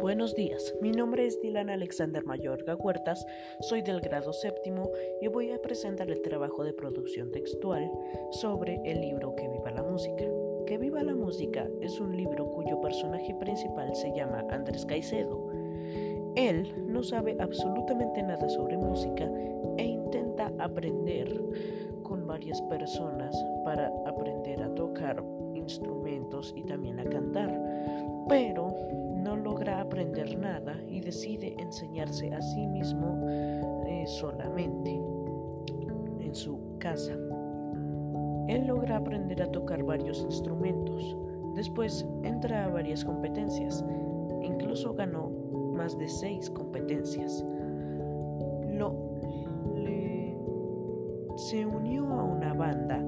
Buenos días, mi nombre es Dylan Alexander Mayorga Huertas, soy del grado séptimo y voy a presentar el trabajo de producción textual sobre el libro Que viva la música. Que viva la música es un libro cuyo personaje principal se llama Andrés Caicedo. Él no sabe absolutamente nada sobre música e intenta aprender con varias personas para aprender a tocar instrumentos y también a cantar, pero logra aprender nada y decide enseñarse a sí mismo eh, solamente en su casa. Él logra aprender a tocar varios instrumentos. Después entra a varias competencias. Incluso ganó más de seis competencias. Lo, se unió a una banda,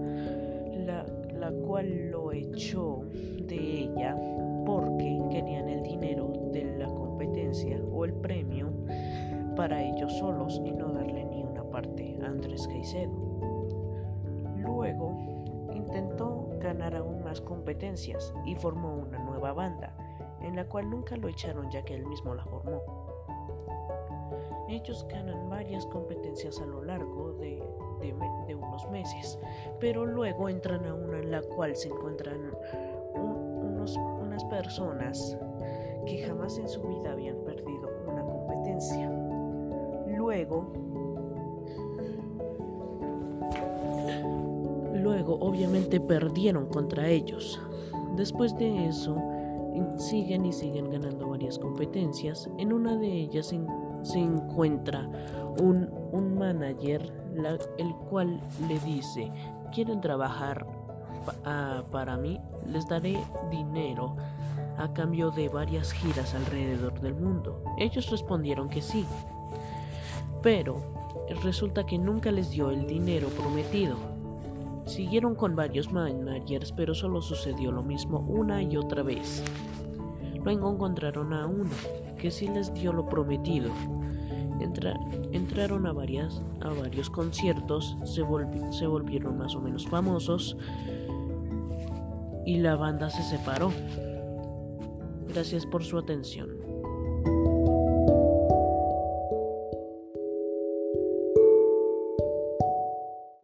la, la cual lo echó de ella para ellos solos y no darle ni una parte a Andrés Caicedo. Luego intentó ganar aún más competencias y formó una nueva banda, en la cual nunca lo echaron ya que él mismo la formó. Ellos ganan varias competencias a lo largo de, unos meses, pero luego entran a una en la cual se encuentran unos personas que jamás en su vida habían perdido una competencia. Luego, luego obviamente perdieron contra ellos. Después de eso, siguen y siguen ganando varias competencias. En una de ellas se encuentra un, un manager el cual le dice, ¿quieren trabajar para mí, les daré dinero a cambio de varias giras alrededor del mundo. Ellos respondieron que sí, pero resulta que nunca les dio el dinero prometido. Siguieron con varios managers, pero solo sucedió lo mismo una y otra vez. Luego encontraron a uno que sí les dio lo prometido. entraron a, varias, a varios conciertos, se, se volvieron más o menos famosos, y la banda se separó. Gracias por su atención.